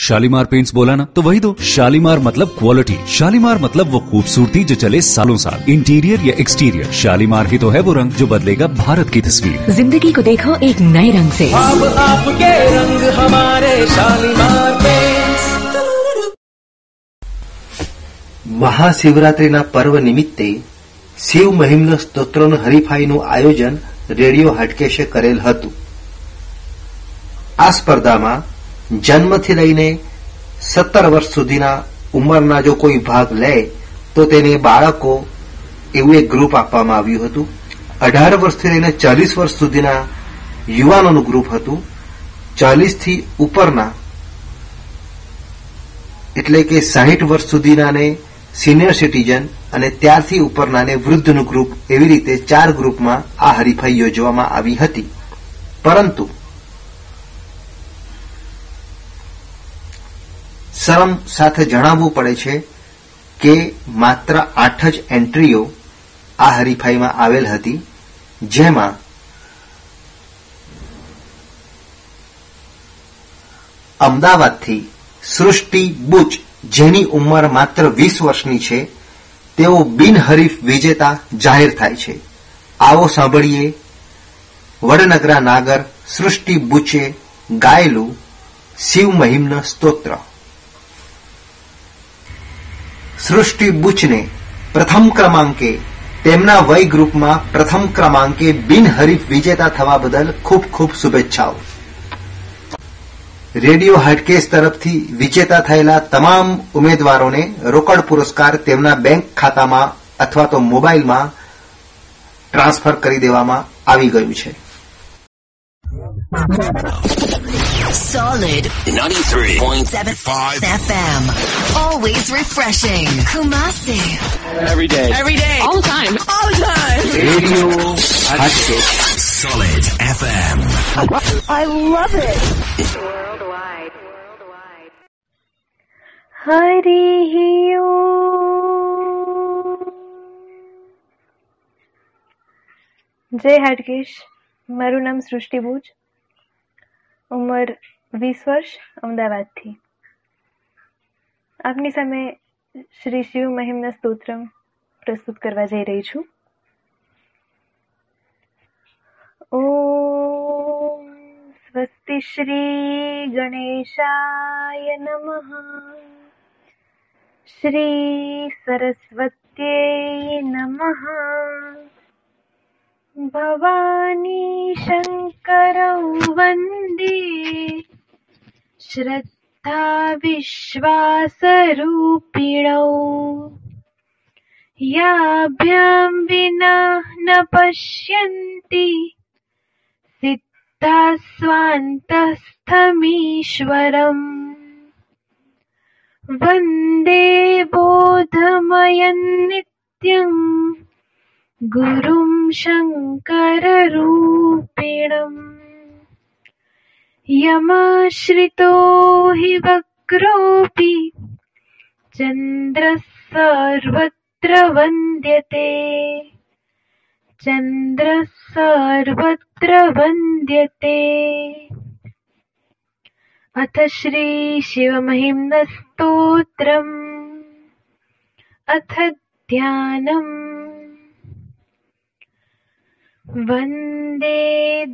Shalimar paints बोला ना तो वही दो शालीमार मतलब क्वालिटी शालीमार मतलब वो खूबसूरती जो चले सालों साल इंटीरियर या एक्सटीरियर शालीमार ही तो है वो रंग जो बदलेगा भारत की तस्वीर जिंदगी को देखो एक नए रंग से अब आपके रंग हमारे शालीमार पेंट्स મહાશિવરાત્રિના પર્વ નિમિત્તે શિવ મહિમ્ન સ્તોત્રનું હરીફાઈનું આયોજન રેડિયો હાટકેશે કરેલ હતું આ સ્પર્ધામાં જન્મથી લઈને સત્તર વર્ષ સુધીના ઉંમરના જો કોઈ ભાગ લે, તો તેને બાળકો એવું એક ગ્રુપ આપવામાં આવ્યું હતું. અઢાર વર્ષથી લઈને ચાલીસ વર્ષ સુધીના યુવાનોનું ગ્રુપ હતું. ચાલીસથી ઉપરના, એટલે કે સાહીઠ વર્ષ સુધીનાને સિનિયર સિટીઝન અને ત્યારથી ઉપરનાને વૃદ્ધનું ગ્રુપ એવી રીતે ચાર ગ્રુપમાં આ હરીફાઈ યોજવામાં આવી હતી. પરંતુ શરમ સાથે જણાવવું પડે છે કે માત્ર આઠ જ એન્ટ્રીઓ આ હરીફાઈમાં આવેલ હતી, જેમાં અમદાવાદથી સૃષ્ટિ બુચ, જેની ઉંમર માત્ર વીસ વર્ષની છે, તેઓ બિનહરીફ વિજેતા જાહેર થાય છે. આવો સાંભળીએ. વડનગરા નાગર સૃષ્ટિ બુચે ગાયેલું શિવ મહિમ્ન સ્તોત્ર. સૃષ્ટિ બુચને પ્રથમ ક્રમાંકે, તેમના વય ગ્રુપમાં પ્રથમ ક્રમાંકે બિનહરીફ વિજેતા થવા બદલ ખૂબ ખૂબ શુભેચ્છાઓ. રેડિયો હાટકેસ તરફથી વિજેતા થયેલા તમામ ઉમેદવારોને રોકડ પુરસ્કાર તેમના બેંક ખાતામાં અથવા તો મોબાઈલમાં ટ્રાન્સફર કરી દેવામાં આવી ગયું છે. Solid 93.75 FM. Always refreshing. Kumasi. every day. Every day. All the time. All the time. Radio Hatkesh Solid FM. I love it. Hari જય હાટકેશ મારું નામ સૃષ્ટિ બુજ ઉંમર વીસ વર્ષ અમદાવાદથી આપની સામે શ્રી શિવ મહિમના સ્તોત્ર પ્રસ્તુત કરવા જઈ રહી છું ॐ स्वस्ति श्रीगणेशाय नमः श्रीसरस्वत्यै नमः भवानी शङ्कर करौ वंदे। श्रद्धा विश्वासरूपिणौ। याभ्यां विना न पश्यन्ति। सिद्धा स्वान्तस्थमीश्वरम् वंदे बोधमयन्नित्यम् गुरुम् शङ्कररूपिणम्। यमाश्रितो हि वक्रोऽपि चन्द्रः सर्वत्र वन्द्यते। चन्द्रः सर्वत्र वन्द्यते। अथ श्रीशिवमहिम्नस्तोत्रम्। अथ ध्यानम्। वन्दे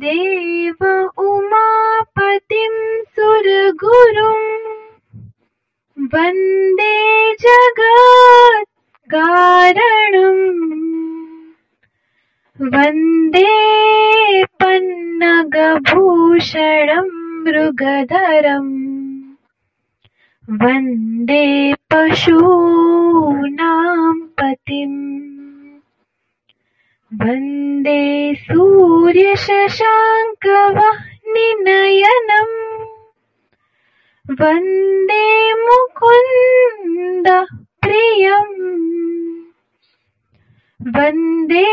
देव उमापतिं सुरगुरुम् वन्दे जगत्कारणम् वन्दे पन्नगभूषणम् मृगधरम् वन्दे पशूनां पतिम् वंदे सूर्यशशाङ्कवह्निनयनम्। वंदे मुकुन्द प्रियम् वंदे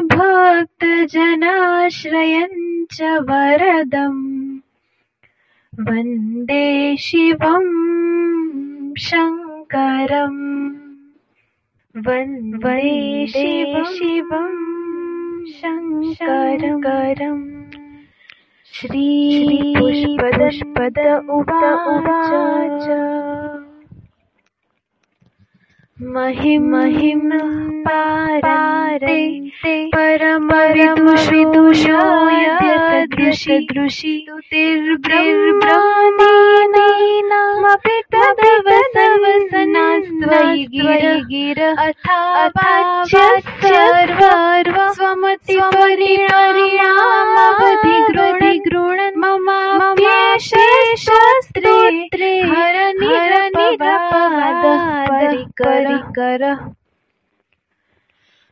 भक्तजनाश्रयम् च वरदम्। वंदे शिवम् शङ्करम्। वै शिव शिवं संस्कारम् श्रीपुष्पदष्पद उप उप महिम महिम पारन्ते परमविदुषोऽयदृशि दृशि स्तुतिर्ब्रह्मादीनामपि तदवसवसनास्त्वयि गिर गिर अथावाच्य स्वमति परिणामावधि गृणि ममाप्येषस्त्रे हर निरनिरपवाद परिकर कर।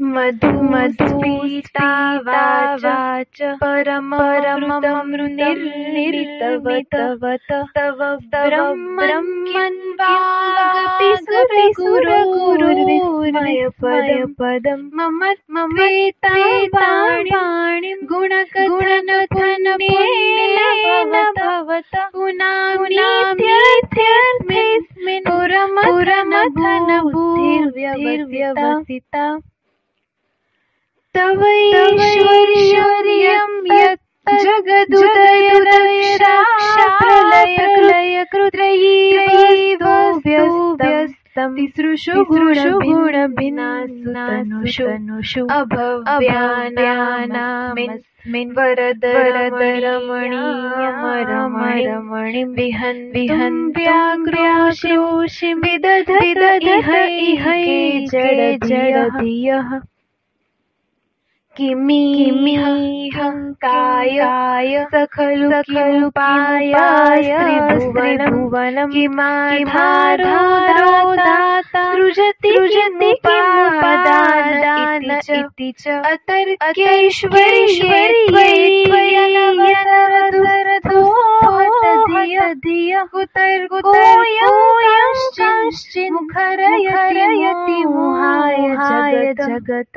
वच मधु मधुस्मिता वाच परम परममृतमृनिर्निर्तवत तव ब्रह्मन्वागपि सुरगुरुर्विस्मय पद पदं मम ममेतावाणिं गुणकथन पुण्येन भवत। पुनामीत्यर्थ्यस्मिन् पुरमथन बुद्धिर्व्यवसिता तवैश्वर्यं यत् तिसृषु गुणभिन्नासुतनुषु अभव्यानास्मिन् वरदरमणीयमरमणिं विहन् विहन् व्याघ्राशोषिं विदध इह इह जडधियः किमिहङ्काय सखलु खलु पायाय त्रिभुवनं किमाधारो दाता सृजति सृजति किमुपदान इति च कुतर्कुतर्कोऽयं मुहाय जगत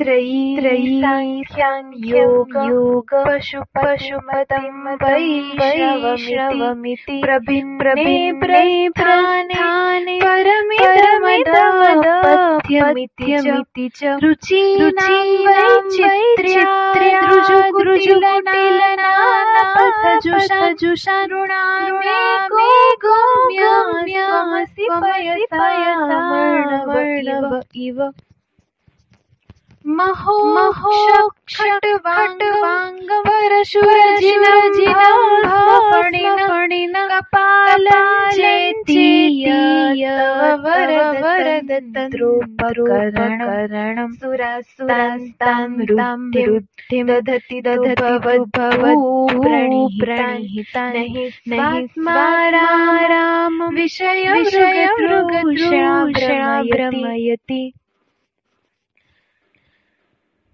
त्रयी त्रयी साङ्ख्यां योग योग पशु पशुमतं वैश्रवमिति प्रभिन्ने प्राणे परमिदमदपथ्यमित्यमिति च रुचीनां वैचित्र्यद्रुजुकुटिलनानापथजुषारुणामे गोम्यामसि पयसामर्णवर्णव इव महो महो खट्वाङ्गं परशुरजिनजिनफणिन कपालञ्चेतीयवरदतन्त्रोपकरणं सुरासुरास्तां रुद्धिं दधति दधति दधद्भवद्भवप्रणिहिता नहि स्माराम विषय भ्रमयति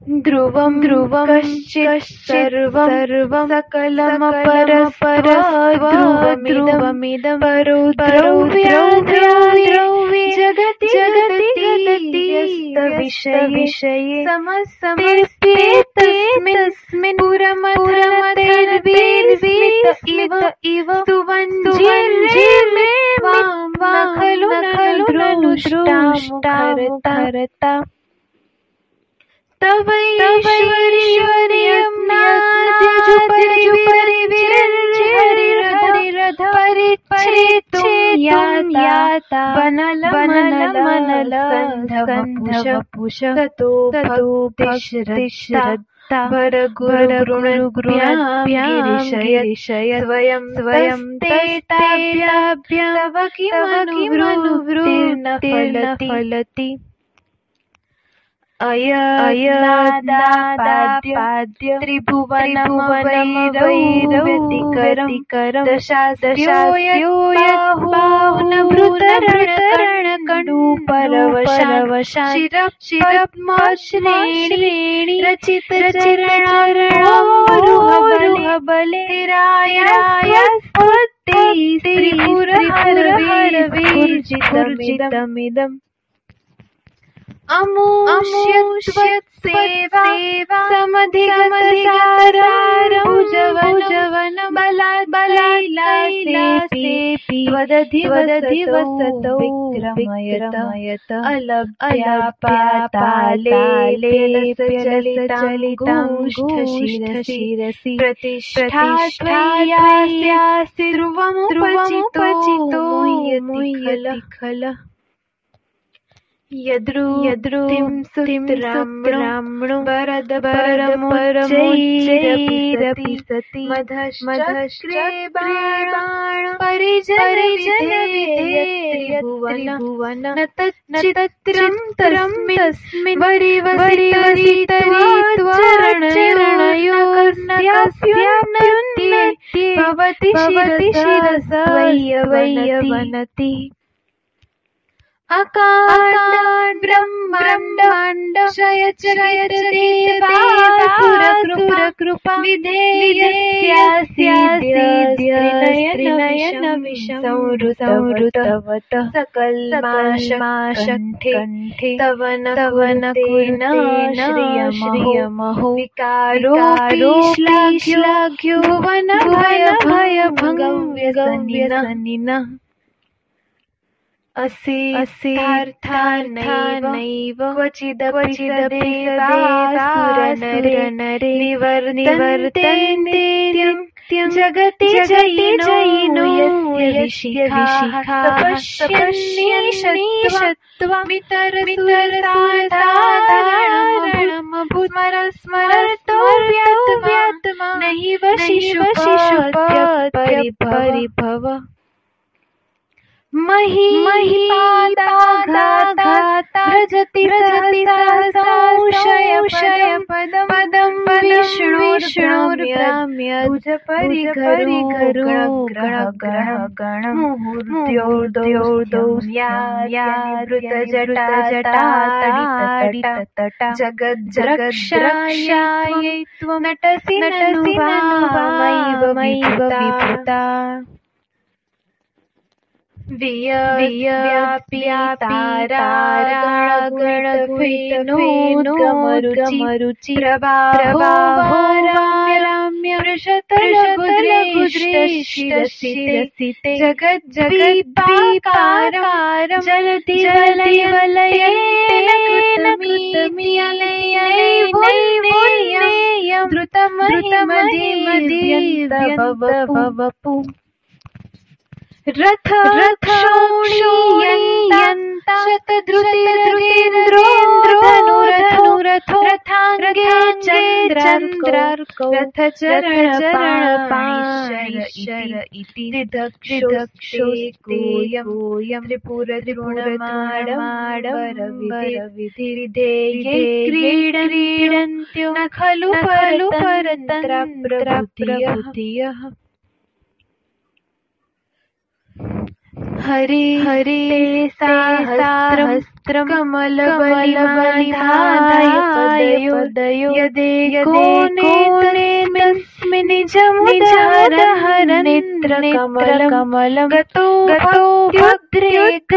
ध्रुवं ध्रुवं कश्चित् सर्वं सर्वं सकलमपरस्पर ध्रुवमिदं परो द्रव्याद्रव्ये जगति जगति विषये विषये समस्ते तस्मिन् पुरमपुरमतिर्वीर्वीर्वित इव सुवञ्जिर्मे वा खलु न खलु ननुष्टामुखरता गुरुगृणगृहशय स्वयं स्वयं तेताभ्याभ्यां तव किमनुवृत्तिर्न फलति। अयदादापाद्य त्रिभुवनमवैरवैरवतिकरं दशास्यो यद्बाहुनभृतरणकण्डूपरवशा शिरपद्मश्रेणी रचित चरणारुहबले रायास्पत्ति त्रिपुरहरवीर्जितमिदम् अमुष्यत्सेवा समधिगमधिगारभुजवन बलालैलासेऽपि वदधि वदधि वसतौ विक्रमयत। अलभ्यापातालेलसचलिताङ्गुष्ठशिरसि प्रतिष्ठायास्यासि ध्रुवमुपचितो। मुह्यति खलः। यद्रु यद्रुतिं सुतिराम्णो वरद परमोच्चैरपि सति। मधश्चक्रे बाण। परिजनविधेयत्रिभुवन न तच्चित्रं तस्मिन् वरिवसितरित्वरणयोर्नकस्याप्युन्नत्ये भवति शिरसा वय्यवनति अकाण्ड ब्रह्माण्ड क्षय देवासुरकृपा विधेयस्यासीद्यस्त्रिनयन विषं संवृतवत सकल्माशकण्ठे तव न तव न कुर्तेन श्रियमहो विकारो श्लाघ्यो भुवन भय भय भङ्गं व्यसनिनः असि असिर्थानैव क्वचिदपचिदपेवासुरनरे निवर्निवर्तन्ते जगति जयिनो यस्य विशिखाः मही महिपादाघाता रजति रजति संशय पदं पदं विष्णुर्ग्राम्य भुज परिघरि घरो ग्रह ग्रह गण मुहूर्त्योर्दोर्दौ यावृत जटा जटा जगज्जगद्रक्षायै त्वं नटसि नटसि ननुवामैव विपुता व्याप्यापितारागणगणफेनोद्गमरुचि प्रभावाराम्य वृषतलगुदृष्टशिरसिते जगज्जगद्दीपाकारं जलति वलय द्रुतमहिमदिमदियन्तभवपु रथ रथोक्षोणीयन्ता शतधृतिर्धृतीन्द्रो धनुरथो रथाङ्गे चन्द्रार्कौ रथचरणपाशर इति क्रीडन्त्यो न खलु खलु परतन्त्रप्रभृतियः हरि हरि साहस्रं कमलबलिबलिधादयो यदेकोनेतस्मिन् निजमुदहरनित्रकमलं गतो गतो भद्रेक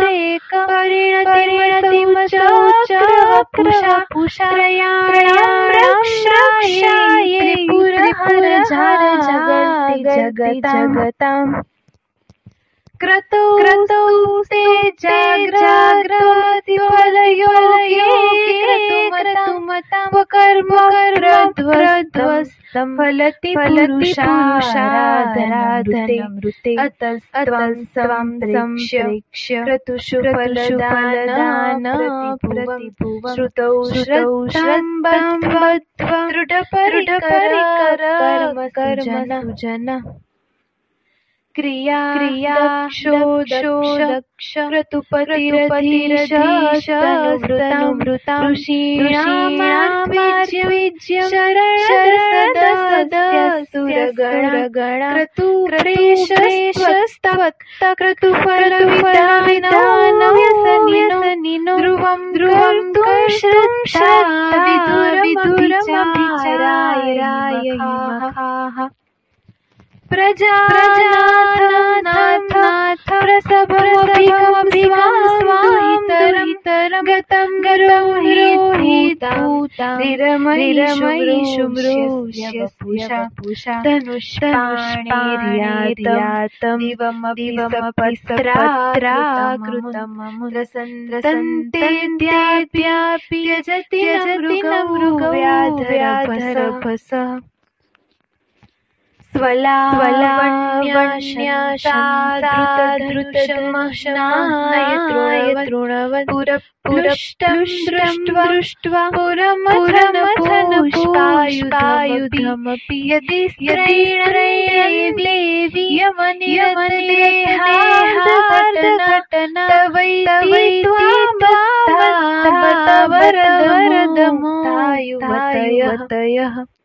परिणतिमचौचक्रपुषा पुषात्रयां त्रिपुरहर जगति। जगताम् क्रतौ क्रतौ ते जाग्रत्वमसि फलयोगे क्रतुमतां कर्म कर्मध्वस्तं फलति पुरुषाराधनाधनामृते अतस्त्वं सम्प्रेक्ष्य क्रतुषु फलदान प्रतिभुवं श्रुतौ श्रद्धं बद्ध्वा दृढपरिकर कर्म कर्म सुजन क्रिया क्रिया दक्ष क्रतुपतिरधिरधीशस्तनुमृतां ऋषीणामात्मार्यविज्यं शरणसदसदसुरगणगणा क्रतुप्रेशस्तवत्त क्रतुफलविधानव्यसनिनो ध्रुवं ध्रुवं दुष्टं श्रद्धा विदुरविदुरमभिचाराय राय विदुरमभिचाराय प्रजानाथ प्रसभमभिमस्वाहितरं गतं गरोहितूतामयि शुभ्रूष्यपुषा धनुष्पाणिर्यातं दिवमपि सपत्राकृतममुद्रसन्द्रसन्तेऽद्यापि यजति न मृगव्याधरभस स्वलावण्याशाद्रुतमशनायतृणवत्पुरपुष्टं पुरमथनपुष्पायुधमपि यदि स्त्रीणैर्देवी यमनियमनिदेहार्धघटन तवैति त्वां श्मशानिष्वाक्रीडा स्मरहरपिशाचिताचितामालेप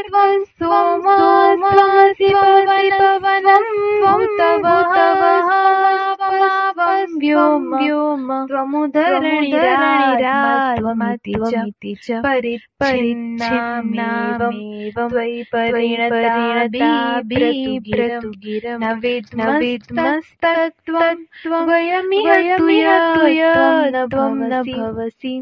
व्योम व्योम त्वमुदरणिरात्मत्वमिति च परिच्छिन्नामेव त्वयि परिणताभिप्रतुगिरं न विद्मस्तत्त्वं वयमिह त्वं न भवसि।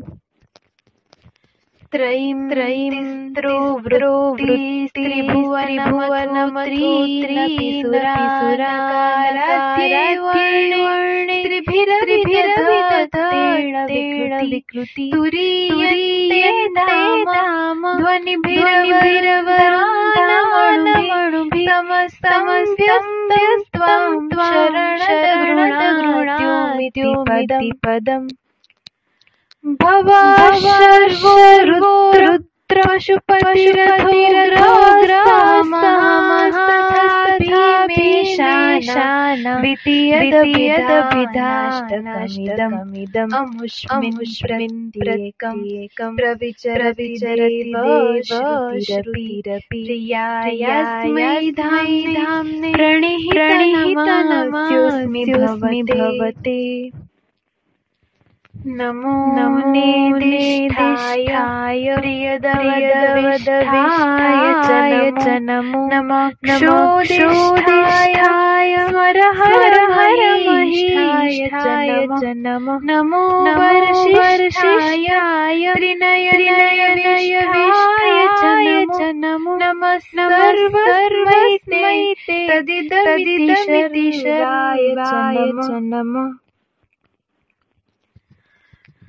त्रयीं त्रयीं स्त्रो व्रो वृत्तिस्त्रिभुवनमत्रिसुराराध्यैवर्णे त्रिभिरभिरभिततेण विकृति समस्तमस्त्यस्त्वं शरणदगृणाद्योमिति पदम् भवाशर्वरुद्र द्वितीयदभिधाष्टकमिदम् अमुष्मिन्प्रत्येकं प्रविचरविचरति श्रुतिरपि प्रियायास्मै धाम्ने प्रणिहितनमस्योऽस्मि भवते नमो नमुनेदिष्ठाय प्रियदवदविष्ठाय च नमो। नमः। क्षोदिष्ठाय स्मरहर हर महिष्ठाय च नमो नमो। वर्षिष्ठाय त्रिनयनय विष्ठाय च नमो। नमः सर्वस्मै ते तदिदमिति शराय च नमः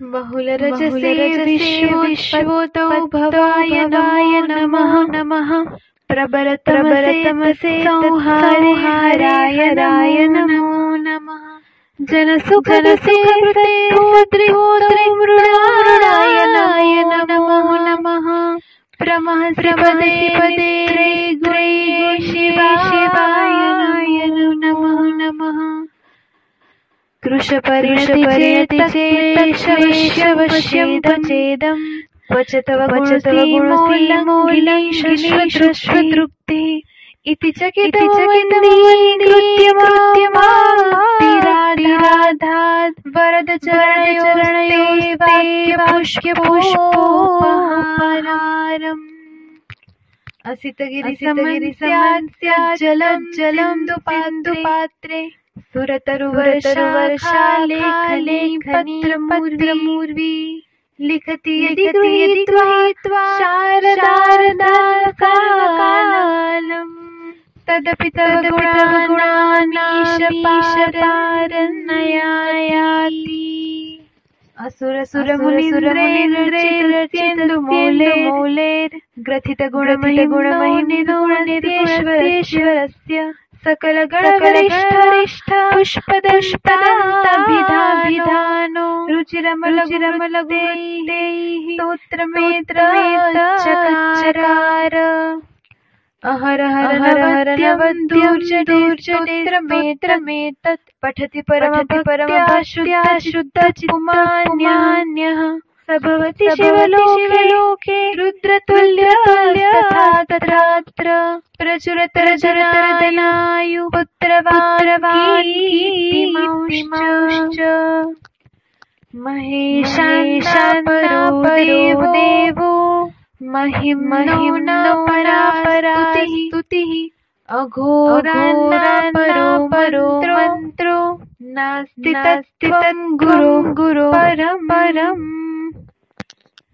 बहुलरजसे विश्वोतौ भवाय नाय नमः। नमः प्रबलतमसे संहाराय राय नमो नमः। जनसुखदसेहोत्रिहोत्रिमृणाय नमो नमः। प्रमहसि पदे पदे गुरे शिवाय नमो नमः। कृशपरिणतिचेतक्षविश्वश्चेदम् क्वचतव गुणसीमोलङ्गिलङ्गिलश्वतृप्ति इति च कितमन्दिकृत्यमाराधात् वरद चरणयोस्ते पुष्यपुष्पोपहारम् असितगिरि समगिरि समस्या जलं जलं दुपान्दुपात्रे सुरतरुवरतरुवर्षालेखलेखनीपत्रमूर्वी लिखति यदि गृहीत्वा शारदारदाकालम् तदपि तव गुणानामीशपारन्नयायाति असुरसुरमुनिन्द्रेन्द्रेन्द्रेन्द्रेन्द्रेन्दुमूलेर् ग्रथितगुणमहिनिर्गुणनिर्गुणनिर्गुणेश्वरस्य सकलगणगरिष्ठ पुष्पदष्पदाभिधाभिधानो रुचिरमलरुचिरमलगुणैः स्तोत्रमेत्रमेतचकार अहर हर हर नवद्योर्जनेर्जनेत्रमेत्रमेतत् पठति परमपि परमभक्त्या शुद्धचित्तपुमान्यः स भवति शिवलोके रुद्रतुल्यतुल्यत्रात्र प्रचुरतरजनायु पुत्रवारवाकीर्तिमंश्च महेशान्तपरो देवो महिम्नो परा स्तुतिः अघोरान्नापरो परो मन्त्रो नास्ति तत्त्वं गुरो गुरो परं परम्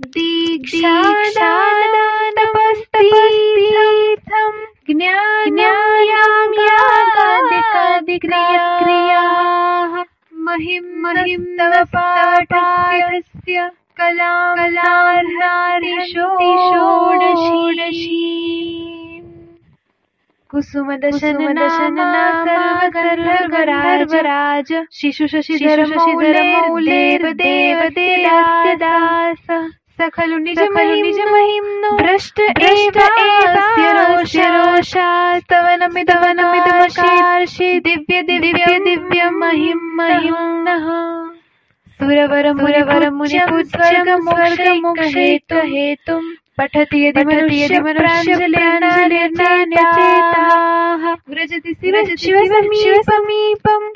दीक्षादानतपस्तीर्थं ज्ञानायाम्यादिकादिक्रियाः महिं महिं तव पाठस्य कलां कलार्हारिषोडशी कुसुमदशननामगर्भगराज शिशु शशिधर शशिधरमौलेर् देव देवदास स खलु निज महिम्नो। भ्रष्ट एव एवास्य रोष। रोषास्तवनमिदवनमिदवशीर्षि दिव्य दिव्य दिव्य महिं महिम्नः। सुरवर पठति यदि मनुष्यप्राञ्जलिर्नान्यचेताः व्रजति कल्याणालीति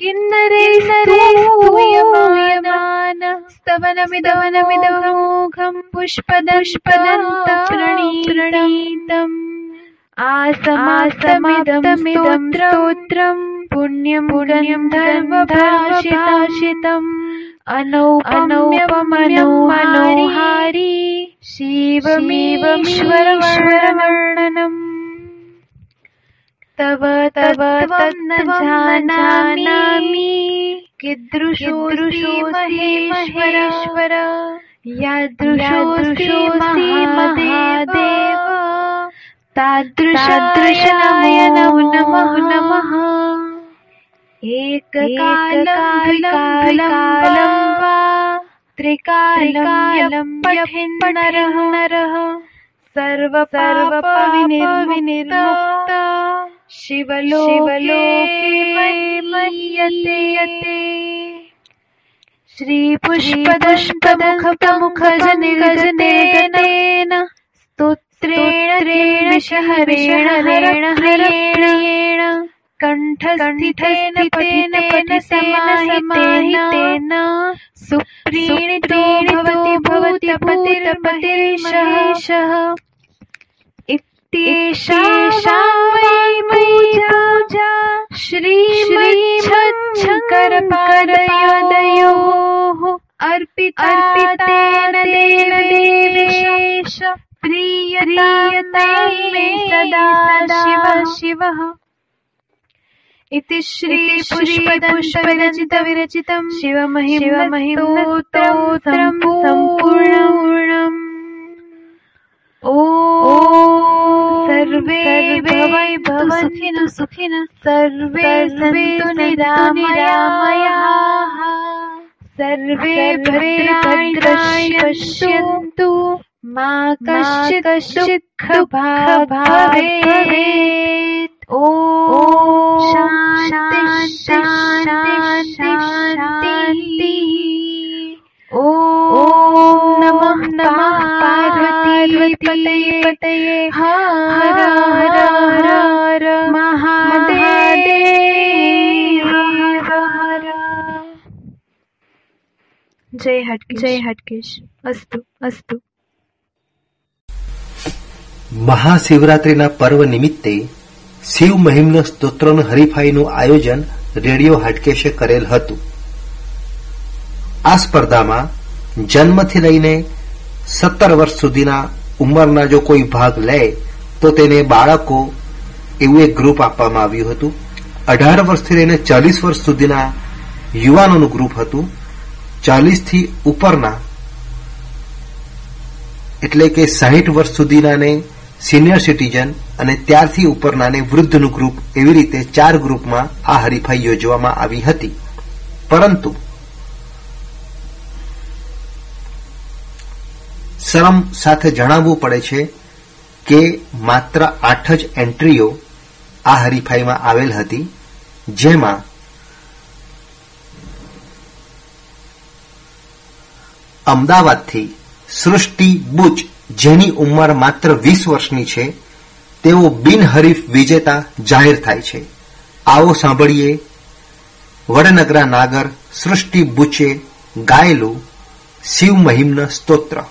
किन्नरे सरेनमिद पुष्पदष्पदन्त प्रणीतम् दष्पलन्तणीतम् स्तोत्रम्। पुण्यमुडन्यम् धर्मभाषि धर्मभाषिताशितम् अनौपमनौपमनो मनोहारी शिवमेवमीश्वरवर्णनम् तव तव तत्जानामि कीदृशोदृशो महेश्वर? यादृशोऽसि महादेव। तादृशाय नमो। नमः। एककालं वा त्रिकालं पठिन्नरः नरः सर्वपापविनिर्मुक्त शिवलोके मह्यते श्रीपुष्पदुष्पमुखमुखजनिर्गतेन स्तोत्रेण हरेण हरेण हरेण कण्ठस्थितेन पठितेन समाहितेन सुप्रीणितो भवति भवति पतिर्पतिर्महेशः इत्येषा वै पूजा श्रीमच्छङ्करपादयोः अर्पिता तेन देवेश प्रीयता मे सदा शिव शिवः इति श्रीपुष्पदपुष्पविरचित विरचितं शिवमहिमस्तोत्रं सम्पूर्णम् ॐ सर्वे भवै भव सुखिनः सुखिनः सर्वे सन्तु निरामयाः सर्वे भद्राणि पश्यन्तु मा कश्चित् दुःखभाग् भवेत्। ॐ शान्ति शान्ति शान्ति ॐ नमः नमः पार्वती पतये पतये हर हर हर हर महादेव हर जय हटकेश जय हटकेश अस्तु अस्तु મહાશિવરાત્રિના પર્વ નિમિત્તે શિવ મહિમ્ન સ્તોત્રનું હરીફાઈનું આયોજન રેડિયો હાટકેશે કરેલ હતું. આ સ્પર્ધામાં જન્મથી લઈને સત્તર વર્ષ સુધીના ઉંમરના જો કોઈ ભાગ લે, તો તેને બાળકો એવું એક ગ્રુપ આપવામાં આવ્યું હતું. અઢાર વર્ષથી લઈને ચાલીસ વર્ષ સુધીના યુવાનોનું ગ્રુપ હતું. ચાલીસથી ઉપરના એટલે કે સાહીઠ વર્ષ સુધીનાને સિનિયર સિટીઝન અને ત્યારથી ઉપરનાને વૃદ્ધનું ગ્રુપ એવી રીતે ચાર ગ્રુપમાં આ હરીફાઈ યોજવામાં આવી હતી. પરંતુ શરમ સાથે જણાવવું પડે છે કે માત્ર આઠ જ એન્ટ્રીઓ આ હરીફાઈમાં આવેલ હતી, જેમાં અમદાવાદથી સૃષ્ટિ બુચ જેની ઉંમર માત્ર વીસ વર્ષની છે, તેઓ બિનહરીફ વિજેતા જાહેર થાય છે. આવો સાંભળીએ. વડનગરા નાગર, સૃષ્ટિ બુચે, ગાયેલું, શિવ મહિમ્ન સ્તોત્ર.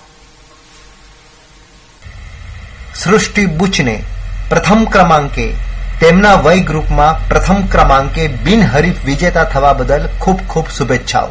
સૃષ્ટિ બુચને પ્રથમ ક્રમાંકે, તેમના વય ગ્રુપમાં પ્રથમ ક્રમાંકે બિનહરીફ વિજેતા થવા બદલ ખૂબ ખૂબ શુભેચ્છાઓ.